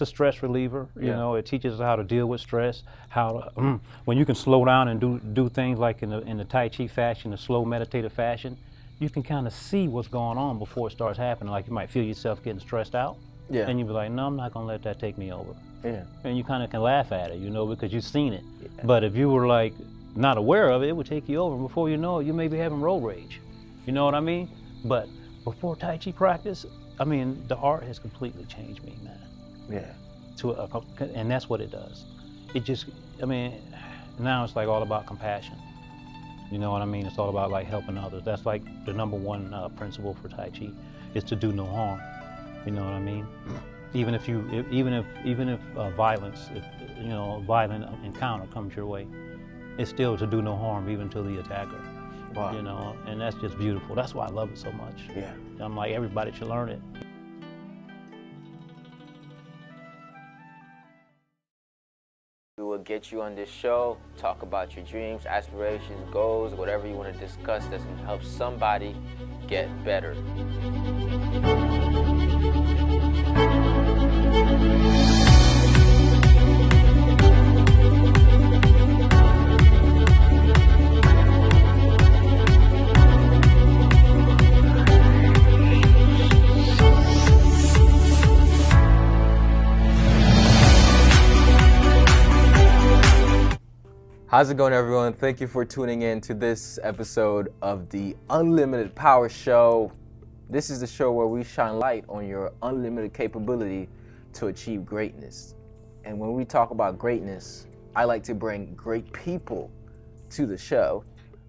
a stress reliever. You Yeah. know, it teaches us how to deal with stress. How to, when you can slow down and do do things like in the in the Tai Chi fashion, the slow meditative fashion, you can kind of see what's going on before it starts happening. Like you might feel yourself getting stressed out, Yeah. and you be like, no, I'm not gonna let that take me over. Yeah. And you kind of can laugh at it, you know, because you've seen it. But if you were like not aware of it, it would take you over. Before you know it, you may be having road rage. You know what I mean? But before Tai Chi practice, I mean, the art has completely changed me, man. Yeah. To a, and that's what it does. It just, I mean, now it's like all about compassion. You know what I mean? It's all about like helping others. That's like the number one uh, principle for Tai Chi, is to do no harm. You know what I mean? Even if you, if, even if, even if uh, violence, if you know, a violent encounter comes your way, it's still to do no harm, even to the attacker. Wow. You know, and that's just beautiful. That's why I love it so much. Yeah. I'm like everybody should learn it. Get you on this show, talk about your dreams, aspirations, goals, whatever you want to discuss that's going to help somebody get better. How's it going, everyone? Thank you for tuning in to this episode of the Unlimited Power Show. This is the show where we shine light on your unlimited capability to achieve greatness. And when we talk about greatness, I like to bring great people to the show.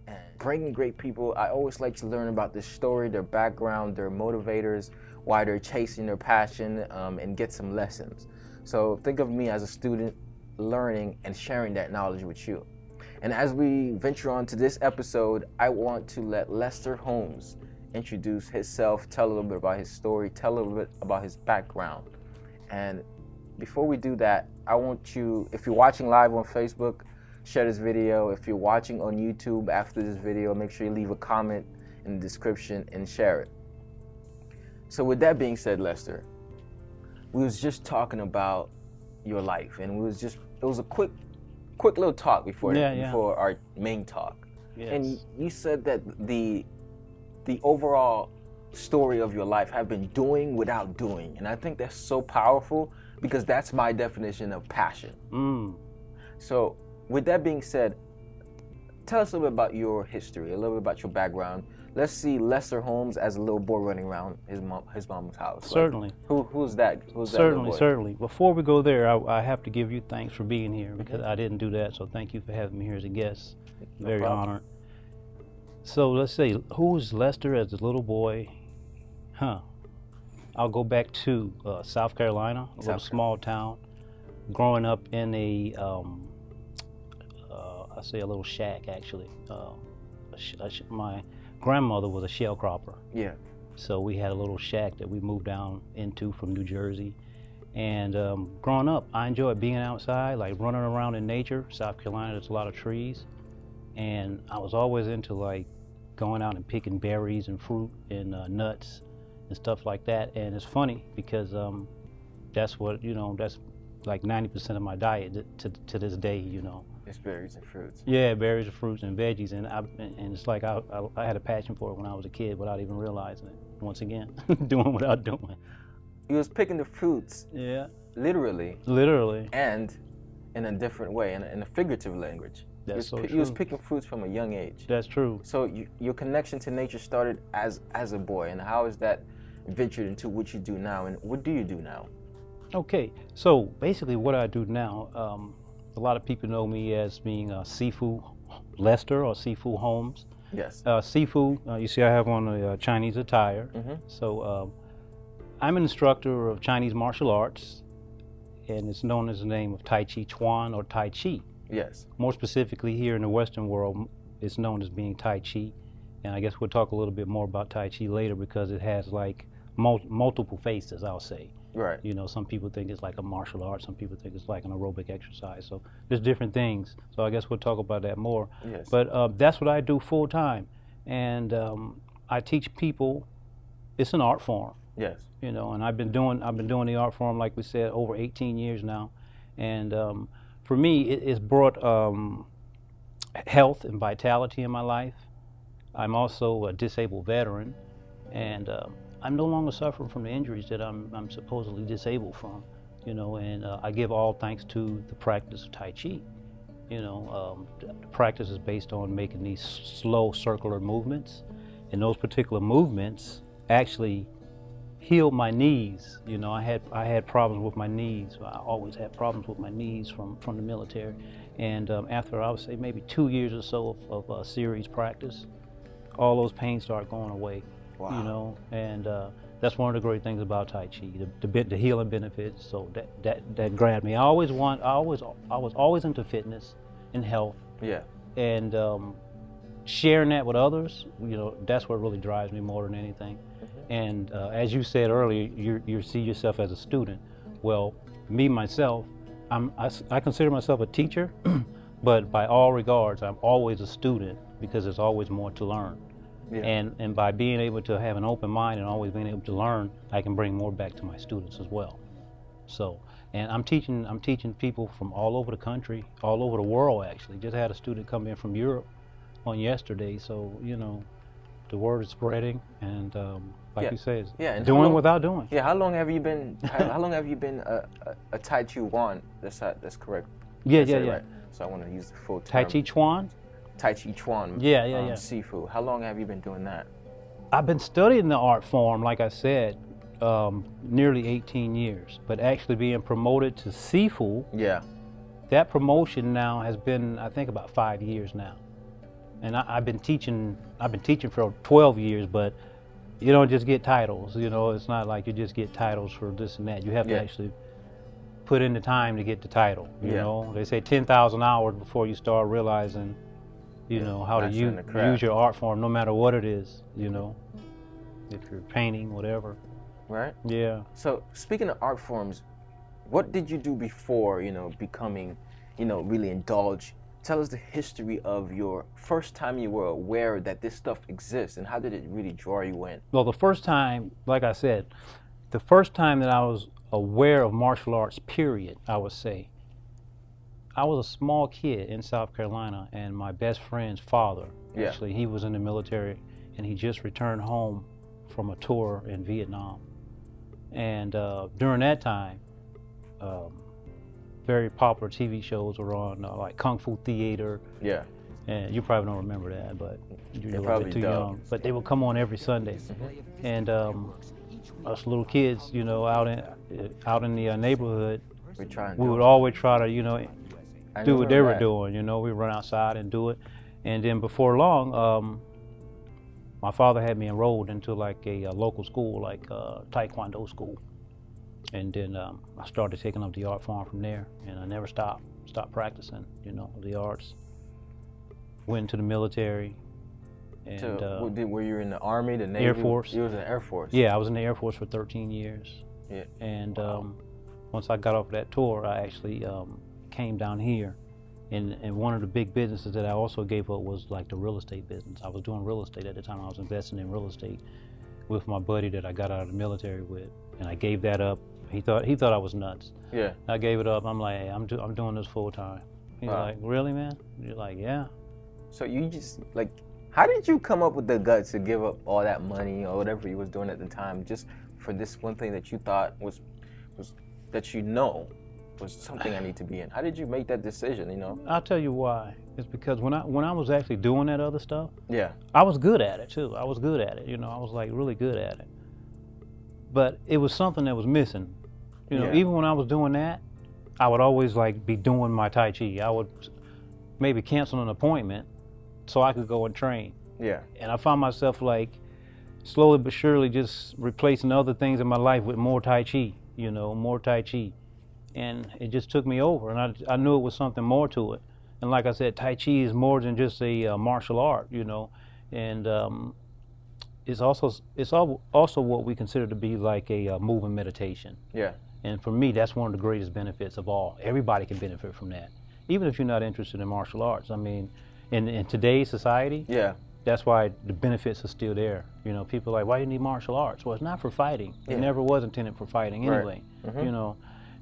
And bringing great people, I always like to learn about their story, their background, their motivators, why they're chasing their passion, um, and get some lessons. So think of me as a student learning and sharing that knowledge with you. And as we venture on to this episode, I want to let Lester Holmes introduce himself, tell a little bit about his story, tell a little bit about his background. And before we do that, I want you, if you're watching live on Facebook, share this video. If you're watching on YouTube after this video, make sure you leave a comment in the description and share it. So with that being said, Lester, we was just talking about your life and we was just it was a quick quick little talk before Yeah, yeah. before our main talk. And you said that the the overall story of your life have been doing without doing. And I think that's so powerful because that's my definition of passion. Mm. So, with that being said, tell us a little bit about your history, a little bit about your background. Let's see Lester Holmes as a little boy running around his mom, his mom's house. Like, Certainly. who, who's that? Who's Certainly, boy? certainly. Before we go there, I, I have to give you thanks for being here because I didn't do that. So thank you for having me here as a guest. Very problem. honored. So let's say, who's Lester as a little boy? Huh. I'll go back to uh, South Carolina, a little small town. Growing up in a, um, uh, I say a little shack actually. Uh, sh- sh- my grandmother was a sharecropper. Yeah. So we had a little shack that we moved down into from New Jersey. And um, growing up, I enjoyed being outside, like running around in nature. South Carolina, there's a lot of trees. And I was always into like going out and picking berries and fruit and uh, nuts and stuff like that. And it's funny because um, that's what, you know, that's like 90% of my diet to, to this day, you know. It's berries and fruits. Yeah, berries and fruits and veggies, and I and it's like I, I I had a passion for it when I was a kid without even realizing it. Once again, doing without doing. He was picking the fruits Yeah, literally literally. and in a different way, in a, in a figurative language. That's so pi- he was picking fruits from a young age. That's true. So you, your connection to nature started as as a boy, and how is that ventured into what you do now, and what do you do now? Okay, so basically, what I do now, um, a lot of people know me as being uh, Sifu Lester or Sifu Holmes. Yes. Uh, Sifu, uh, you see, I have on a uh, Chinese attire. Mhm. So um, I'm an instructor of Chinese martial arts, and it's known as the name of Tai Chi Chuan or Tai Chi. Yes. More specifically, here in the Western world, it's known as being Tai Chi. And I guess we'll talk a little bit more about Tai Chi later because it has like mul- multiple faces, I'll say. Right. You know, some people think it's like a martial art, some people think it's like an aerobic exercise. So there's different things. So I guess we'll talk about that more. Yes. But uh, that's what I do full time. And um, I teach people, it's an art form. Yes. You know, and I've been doing I've been doing the art form like we said over 18 years now, and um, for me it, it's brought um, health and vitality in my life. I'm also a disabled veteran, and uh, I'm no longer suffering from the injuries that I'm, I'm supposedly disabled from. You know, and uh, I give all thanks to the practice of Tai Chi. You know, um, the practice is based on making these slow circular movements, and those particular movements actually healed my knees. You know, I had I had problems with my knees. I always had problems with my knees from from the military, and um, after I would say maybe two years or so of, of uh, series practice, all those pains start going away. Wow. You know, and uh, that's one of the great things about Tai Chi, the, the, bit- the healing benefits. So that, that that grabbed me. I always want, I always, I was always into fitness and health, Yeah. and um, sharing that with others. You know, that's what really drives me more than anything. And uh, as you said earlier, you you see yourself as a student. Well, me myself, I'm I, I consider myself a teacher, but by all regards, I'm always a student because there's always more to learn. Yeah. And and by being able to have an open mind and always being able to learn, I can bring more back to my students as well. So, and I'm teaching I'm teaching people from all over the country, all over the world actually. Just had a student come in from Europe on yesterday, so you know, the word is spreading, and um, like Yeah. you say, it's Yeah, and doing long- without doing. Yeah. How long have you been? How, how long have you been a, a, a Tai Chi Wan? That's that's correct. Yeah, yeah, yeah. right. So I want to use the full Tai term. Chi Chuan. Tai Chi Chuan. Yeah, yeah, um, yeah. Sifu. How long have you been doing that? I've been studying the art form, like I said, um, nearly 18 years, but actually being promoted to Sifu Yeah. that promotion now has been i think about five years now and I, i've been teaching i've been teaching for 12 years but you don't just get titles you know it's not like you just get titles for this and that you have Yeah. to actually put in the time to get the title you Yeah. know they say 10000 hours before you start realizing you Yeah, know how to use, use your art form no matter what it is you know if you're painting whatever Right. yeah So speaking of art forms, what did you do before you know becoming, you know, really indulge? Tell us the history of your first time you were aware that this stuff exists, and how did it really draw you in? Well, the first time, like I said, the first time that I was aware of martial arts, period, I would say, I was a small kid in South Carolina, and my best friend's father, Yeah. actually, he was in the military, and he just returned home from a tour in Vietnam. And uh, during that time, um, very popular TV shows were on, uh, like Kung Fu Theater, Yeah. and you probably don't remember that, but you're a little probably too don't. young. But they would come on every Sunday, and um, us little kids, you know, out in out in the uh, neighborhood, We try and we would always try to, you know, I do what they were that. doing. You know, we run outside and do it, and then before long, um, my father had me enrolled into like a, uh local school, like uh, Taekwondo school, and then um, I started taking up the art form from there, and I never stopped stopped practicing. You know, the arts. Went into the military, and So, uh, did- were you in the army, the navy? Air Force. You was in the air force. yeah, I was in the Air Force for 13 years. Yeah. And um, once I got off that tour, I actually um, came down here. And, and one of the big businesses that I also gave up was like the real estate business. I was doing real estate at the time. I was investing in real estate with my buddy that I got out of the military with, and I gave that up. He thought he thought I was nuts. Yeah. I gave it up. I'm like, hey, I'm do, I'm doing this full time. He's Wow. like, really, man? You're like, yeah. So you just like, how did you come up with the guts to give up all that money or whatever you was doing at the time just for this one thing that you thought was was that you know was something I need to be in? How did you make that decision? You know? I'll tell you why. It's because when I when I was actually doing that other stuff, Yeah. I was good at it too. I was good at it. You know, I was like really good at it. But it was something that was missing. You know, Yeah. even when I was doing that, I would always like be doing my Tai Chi. I would maybe cancel an appointment so I could go and train. Yeah. And I found myself like slowly but surely just replacing other things in my life with more Tai Chi, you know, more Tai Chi. And it just took me over. And I, I knew it was something more to it. And like I said, Tai Chi is more than just a uh, martial art, you know. And um, it's also it's al- also what we consider to be like a uh, moving meditation. Yeah. And for me, that's one of the greatest benefits of all. Everybody can benefit from that, even if you're not interested in martial arts. I mean, in, in today's society, Yeah. that's why the benefits are still there. You know, people are like, why do you need martial arts? Well, it's not for fighting. Yeah. It never was intended for fighting Right. anyway. Mhm. You know,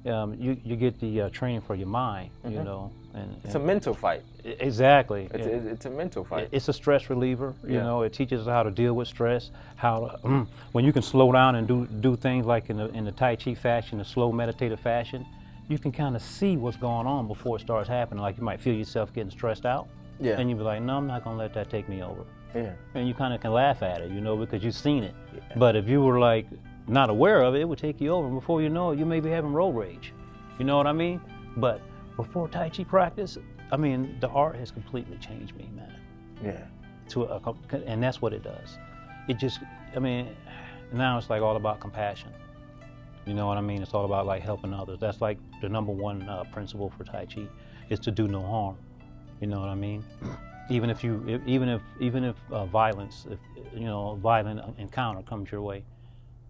um, you you get the uh, training for your mind. You Mhm. know, and, It's a mental fight. exactly. It's, Yeah. it's, a mental fight. It's a stress reliever. You Yeah. know, it teaches us how to deal with stress. How to, when you can slow down and do do things like in the in the Tai Chi fashion, the slow meditative fashion, you can kind of see what's going on before it starts happening. Like you might feel yourself getting stressed out, yeah. and you'd be like, "No, I'm not gonna let that take me over." yeah. And you kind of can laugh at it, you know, because you've seen it. But if you were like not aware of it, it would take you over. And before you know it, you may be having road rage. You know what I mean? But before Tai Chi practice, I mean, the art has completely changed me, man Yeah. to a, and that's what it does. It just, I mean, now it's like all about compassion. You know what I mean? It's all about like helping others. That's like the number one uh, principle for Tai Chi is to do no harm. You know what I mean? Even if you, if, even if, even if uh, violence, if you know, a violent encounter comes your way,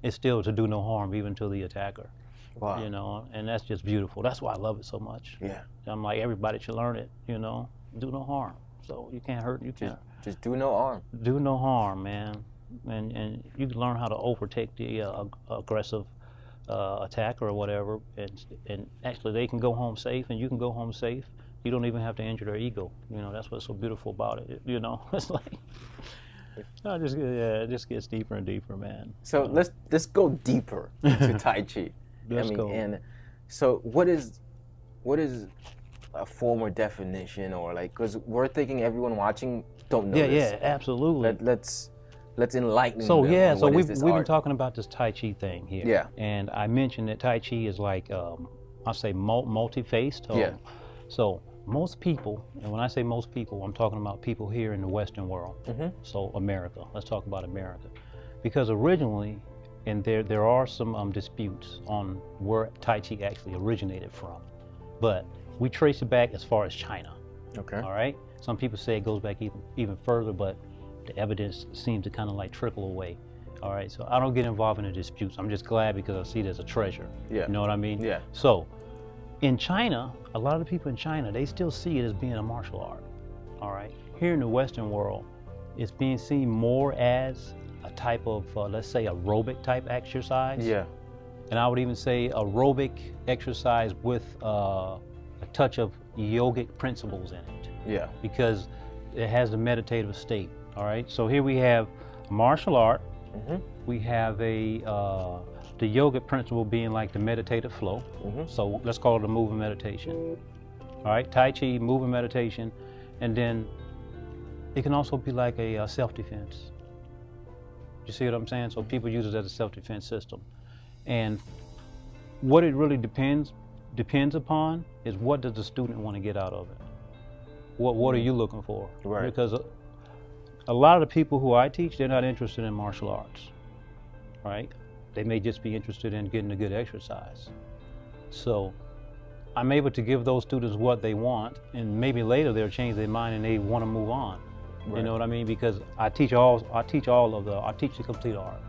it's still to do no harm, even to the attacker. Wow. You know, and that's just beautiful. That's why I love it so much. Yeah. I'm like everybody should learn it. You know, do no harm. So you can't hurt. You can't Just do no harm. do no harm, man, and and you can learn how to overtake the uh, aggressive uh, attacker or whatever, and and actually they can go home safe, and you can go home safe. You don't even have to injure their ego. You know that's what's so beautiful about it- you know, it's like. I just yeah, it just gets deeper and deeper, man. So let's let's go deeper into Tai Chi. Let's I mean, go. and so what is what is a form or definition or like because we're thinking everyone watching don't know yeah, this. yeah, absolutely. Let, let's let's enlighten So them yeah, so we've we've been talking about this Tai Chi thing here. Yeah. And I mentioned that Tai Chi is like um, I'll say multi-faced. or- Yeah. So most people, and when I say most people, I'm talking about people here in the Western world. Mhm. So America. Let's talk about America, because originally, and there there are some um, disputes on where Tai Chi actually originated from, but we trace it back as far as China. Okay. All right. Some people say it goes back even even further, but the evidence seems to kind of like trickle away. All right. So I don't get involved in the disputes. I'm just glad because I see it as a treasure. Yeah. You know what I mean? Yeah. So, in China, a lot of the people in China they still see it as being a martial art. All right. Here in the Western world, it's being seen more as a type of, uh, let's say, aerobic type exercise Yeah. and I would even say aerobic exercise with uh, a touch of yogic principles in it Yeah. because it has the meditative state. All right, so here we have martial art. Mhm. We have a uh, the yogic principle being like the meditative flow. Mhm. So let's call it a moving meditation. All right, Tai Chi, moving meditation, and then it can also be like a, uh self-defense. You see what I'm saying? So people use it as a self-defense system, and what it really depends depends upon is what does the student want to get out of it. What What are you looking for? Right. Because a, a lot of the people who I teach, they're not interested in martial arts, right? They may just be interested in getting a good exercise. So I'm able to give those students what they want, and maybe later they'll change their mind and they want to move on. You know what I mean? Because I teach all I teach all of the I teach the complete art.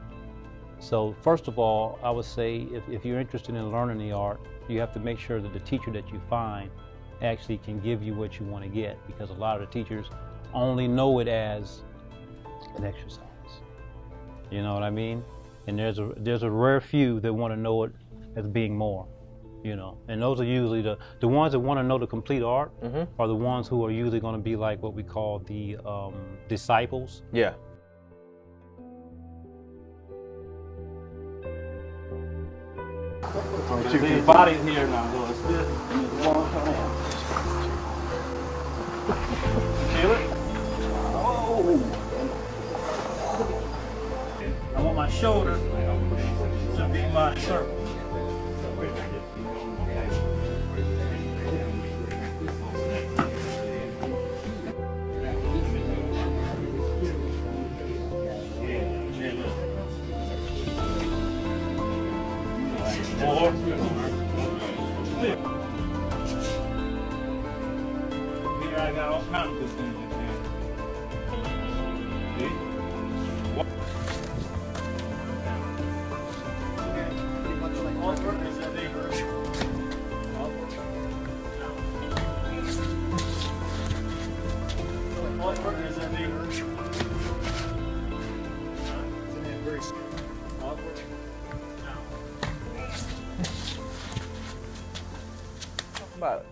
So first of all, I would say if, if you're interested in learning the art, you have to make sure that the teacher that you find actually can give you what you want to get because a lot of the teachers only know it as an exercise. You know what I mean? And there's a there's a rare few that want to know it as being more. You know, and those are usually the the ones that want to know the complete art Mhm. are the ones who are usually going to be like what we call the um, disciples. Yeah. There's body here now, so it's this Want my shoulder to be my circle.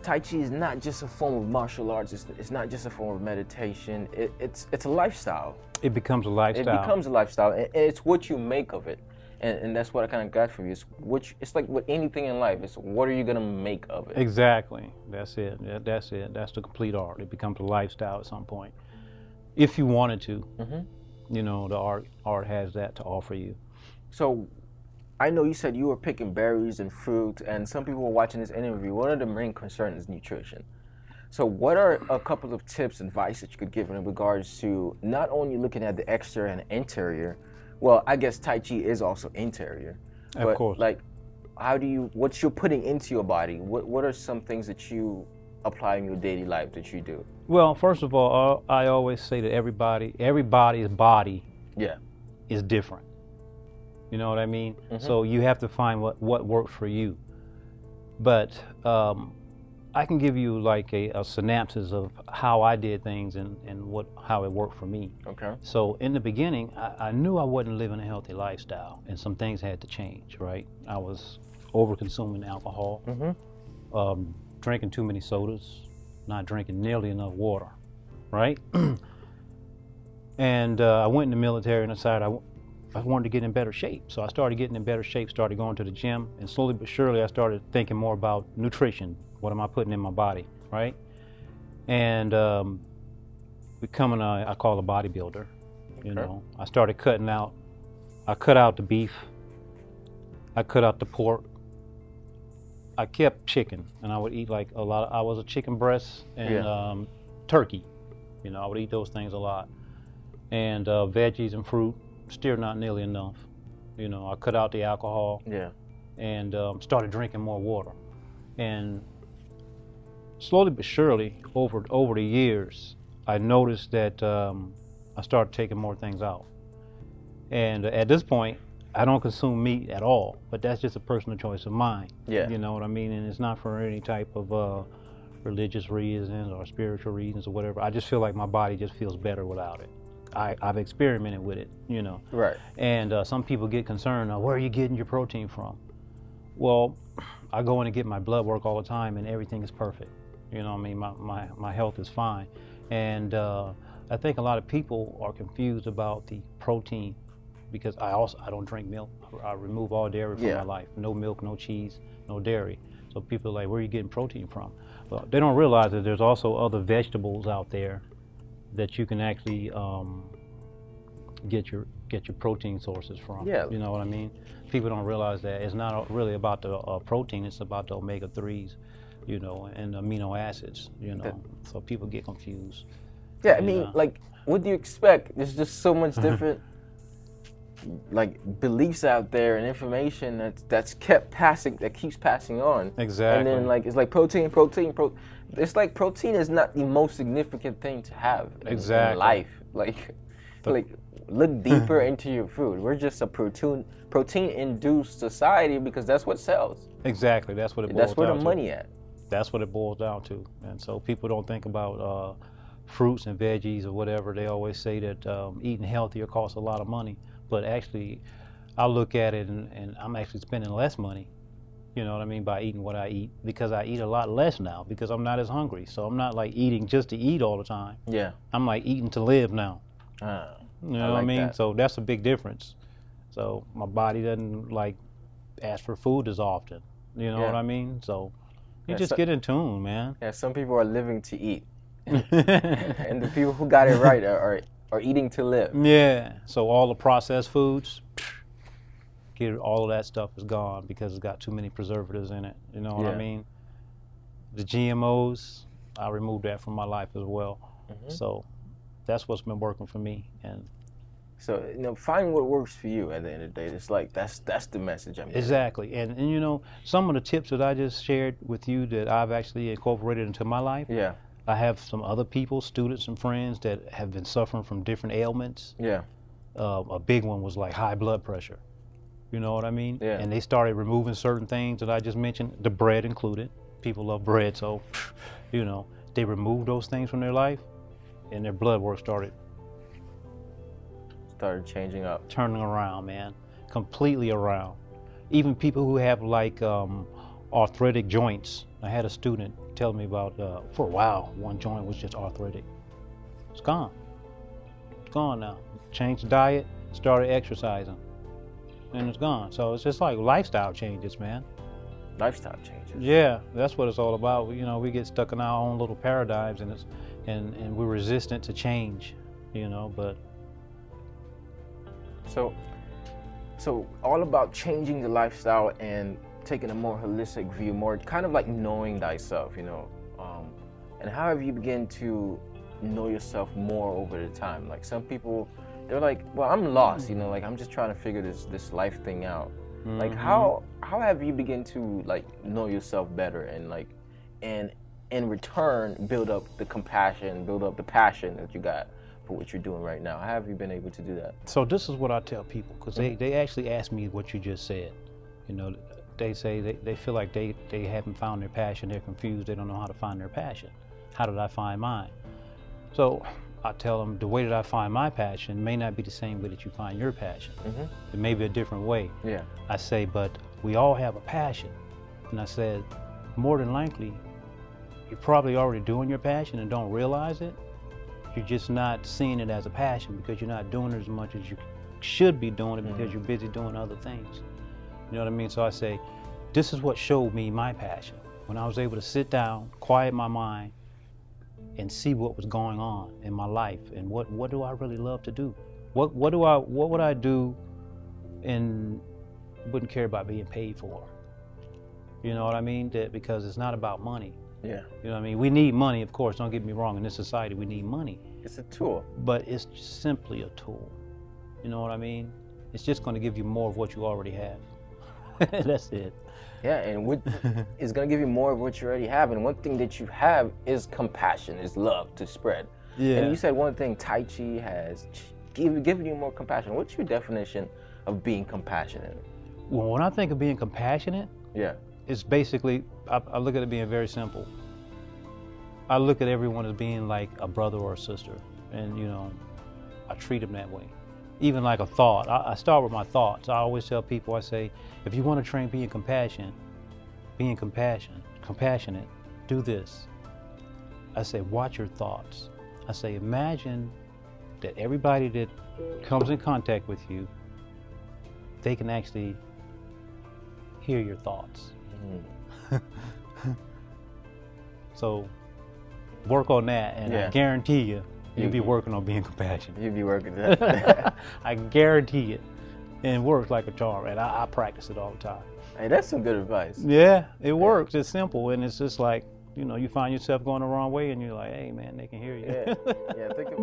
Tai Chi is not just a form of martial arts. It's, it's not just a form of meditation. It, it's it's a lifestyle. It becomes a lifestyle. It becomes a lifestyle, and it's what you make of it. And, and that's what I kind of got from you. It's which it's like with anything in life. It's what are you gonna make of it? Exactly. That's it. That's it. That's the complete art. It becomes a lifestyle at some point, if you wanted to. Mm-hmm. You know, the art art has that to offer you. So, I know you said you were picking berries and fruit, and some people were watching this interview. One of the main concerns is nutrition. So, what are a couple of tips, and advice that you could give in regards to not only looking at the exterior and interior? Well, I guess Tai Chi is also interior. Of but course. Like, how do you, what you're putting into your body? What, what are some things that you apply in your daily life that you do? Well, first of all, I always say that everybody, everybody's body Yeah. is different. You know what I mean? So you have to find what, what works for you. But um, I can give you like a, a synopsis of how I did things and, and what how it worked for me. Okay. So in the beginning, I, I knew I wasn't living a healthy lifestyle, and some things had to change. Right? I was over consuming alcohol, um, drinking too many sodas, not drinking nearly enough water. Right? and uh, I went in the military and decided I, I wanted to get in better shape. So I started getting in better shape, started going to the gym, and slowly but surely I started thinking more about nutrition. What am I putting in my body, right? And um, becoming a, I call a bodybuilder. You Okay. know, I started cutting out. I cut out the beef. I cut out the pork. I kept chicken, and I would eat like a lot. Of, I was a chicken breast and Yeah. um, turkey. You know, I would eat those things a lot, and uh, veggies and fruit. Still not nearly enough. You know, I cut out the alcohol Yeah. and um, started drinking more water. And slowly but surely, over over the years, I noticed that um, I started taking more things out. And at this point, I don't consume meat at all, but that's just a personal choice of mine. Yeah. You know what I mean? And it's not for any type of uh, religious reasons or spiritual reasons or whatever. I just feel like my body just feels better without it. I, I've experimented with it, you know. Right. And uh, some people get concerned, uh, where are you getting your protein from? Well, I go in and get my blood work all the time, and everything is perfect. You know, what I mean, my, my, my health is fine. And uh, I think a lot of people are confused about the protein because I also I don't drink milk. I remove all dairy from Yeah. my life. No milk, no cheese, no dairy. So people are like, where are you getting protein from? Well, they don't realize that there's also other vegetables out there that you can actually um, get your get your protein sources from. Yeah. You know what I mean? People don't realize that it's not really about the uh, protein; it's about the omega threes, you know, and amino acids. You know, so people get confused. Yeah, I mean, Yeah. like, what do you expect? There's just so much different, like, beliefs out there and information that's that's kept passing, that keeps passing on. Exactly. And then, like, it's like protein, protein, pro. It's like protein is not the most significant thing to have in, in Exactly. life. Like, like, look deeper into your food. We're just a protein protein-induced society because that's what sells. Exactly. That's what it boils That's where the down to. money at. That's what it boils down to. And so people don't think about uh, fruits and veggies or whatever. They always say that um, eating healthier costs a lot of money. But actually, I look at it and, and I'm actually spending less money. You know what I mean by eating what I eat because I eat a lot less now because I'm not as hungry. So I'm not like eating just to eat all the time. Yeah. I'm like eating to live now. Ah, You know what I mean? that. So that's a big difference. So my body doesn't like ask for food as often. You know Yeah. what I mean? So you Yeah, just so- get in tune, man. yeah. Some people are living to eat. and the people who got it right are, are, are eating to live. yeah. So all the processed foods, get all of that stuff is gone because it's got too many preservatives in it. You know what Yeah. I mean? The GMOs, I removed that from my life as well. Mm-hmm. So that's what's been working for me. And So you know, find what works for you. At the end of the day, it's like that's that's the message I'm. getting. exactly. And and you know, some of the tips that I just shared with you that I've actually incorporated into my life. Yeah. I have some other people, students and friends that have been suffering from different ailments. Yeah. uh, a big one was like high blood pressure. You know what I mean? Yeah. And they started removing certain things that I just mentioned, the bread included. People love bread, so you know they removed those things from their life, and their blood work started Started changing up. turning around, man, completely around. Even people who have like um, arthritic joints. I had a student tell me about, uh, for a while, one joint was just arthritic. It's gone. It's gone now. Changed diet, started exercising, and it's gone. So it's just like lifestyle changes, man. Lifestyle changes. Yeah, that's what it's all about. You know, we get stuck in our own little paradigms, and it's and and we're resistant to change. You know, but So, so all about changing the lifestyle and taking a more holistic view, more kind of like knowing thyself, you know. Um, and how have you begun to know yourself more over the time? Like some people, they're like, well, I'm lost, you know, like I'm just trying to figure this this life thing out. Like how how have you begin to like know yourself better and like and in return build up the compassion, build up the passion that you got for what you're doing right now? How have you been able to do that? So this is what I tell people because they, they actually ask me what you just said. You know, they say they, they feel like they, they haven't found their passion, they're confused, they don't know how to find their passion. How did I find mine? So I tell them the way that I find my passion may not be the same way that you find your passion. Mm-hmm. It may be a different way. Yeah. I say, but we all have a passion. And I said, more than likely, you're probably already doing your passion and don't realize it. You're just not seeing it as a passion because you're not doing it as much as you should be doing it because mm-hmm. you're busy doing other things. You know what I mean? So I say, this is what showed me my passion. When I was able to sit down, quiet my mind, and see what was going on in my life and what, what do I really love to do? What what do I what would I do and wouldn't care about being paid for? You know what I mean? That because it's not about money. Yeah. You know what I mean? We need money, of course, don't get me wrong, in this society we need money. It's a tool. But it's simply a tool. You know what I mean? It's just gonna give you more of what you already have. That's it. Yeah, and what it's gonna give you more of what you already have. And one thing that you have is compassion, is love to spread. Yeah. And you said one thing Tai Chi has give, given you more compassion. What's your definition of being compassionate? Well, when I think of being compassionate, Yeah. it's basically I, I look at it being very simple. I look at everyone as being like a brother or a sister, and you know, I treat them that way. Even like a thought, I, I start with my thoughts. I always tell people, I say, if you want to train being compassion, being compassion, compassionate, do this. I say, watch your thoughts. I say, imagine that everybody that comes in contact with you, they can actually hear your thoughts. Mm. so work on that, and Yeah. I guarantee you, you'll be mm-hmm. working on being compassionate. You'd be working that. I guarantee it. And it works like a charm, and I, I practice it all the time. hey, that's some good advice. Yeah, it works. It's simple, and it's just like, you know, you find yourself going the wrong way, and you're like, hey, man, they can hear you. Yeah. Yeah, think of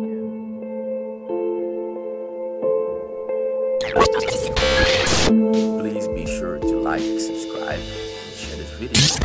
Please be sure to like, subscribe, and share this video.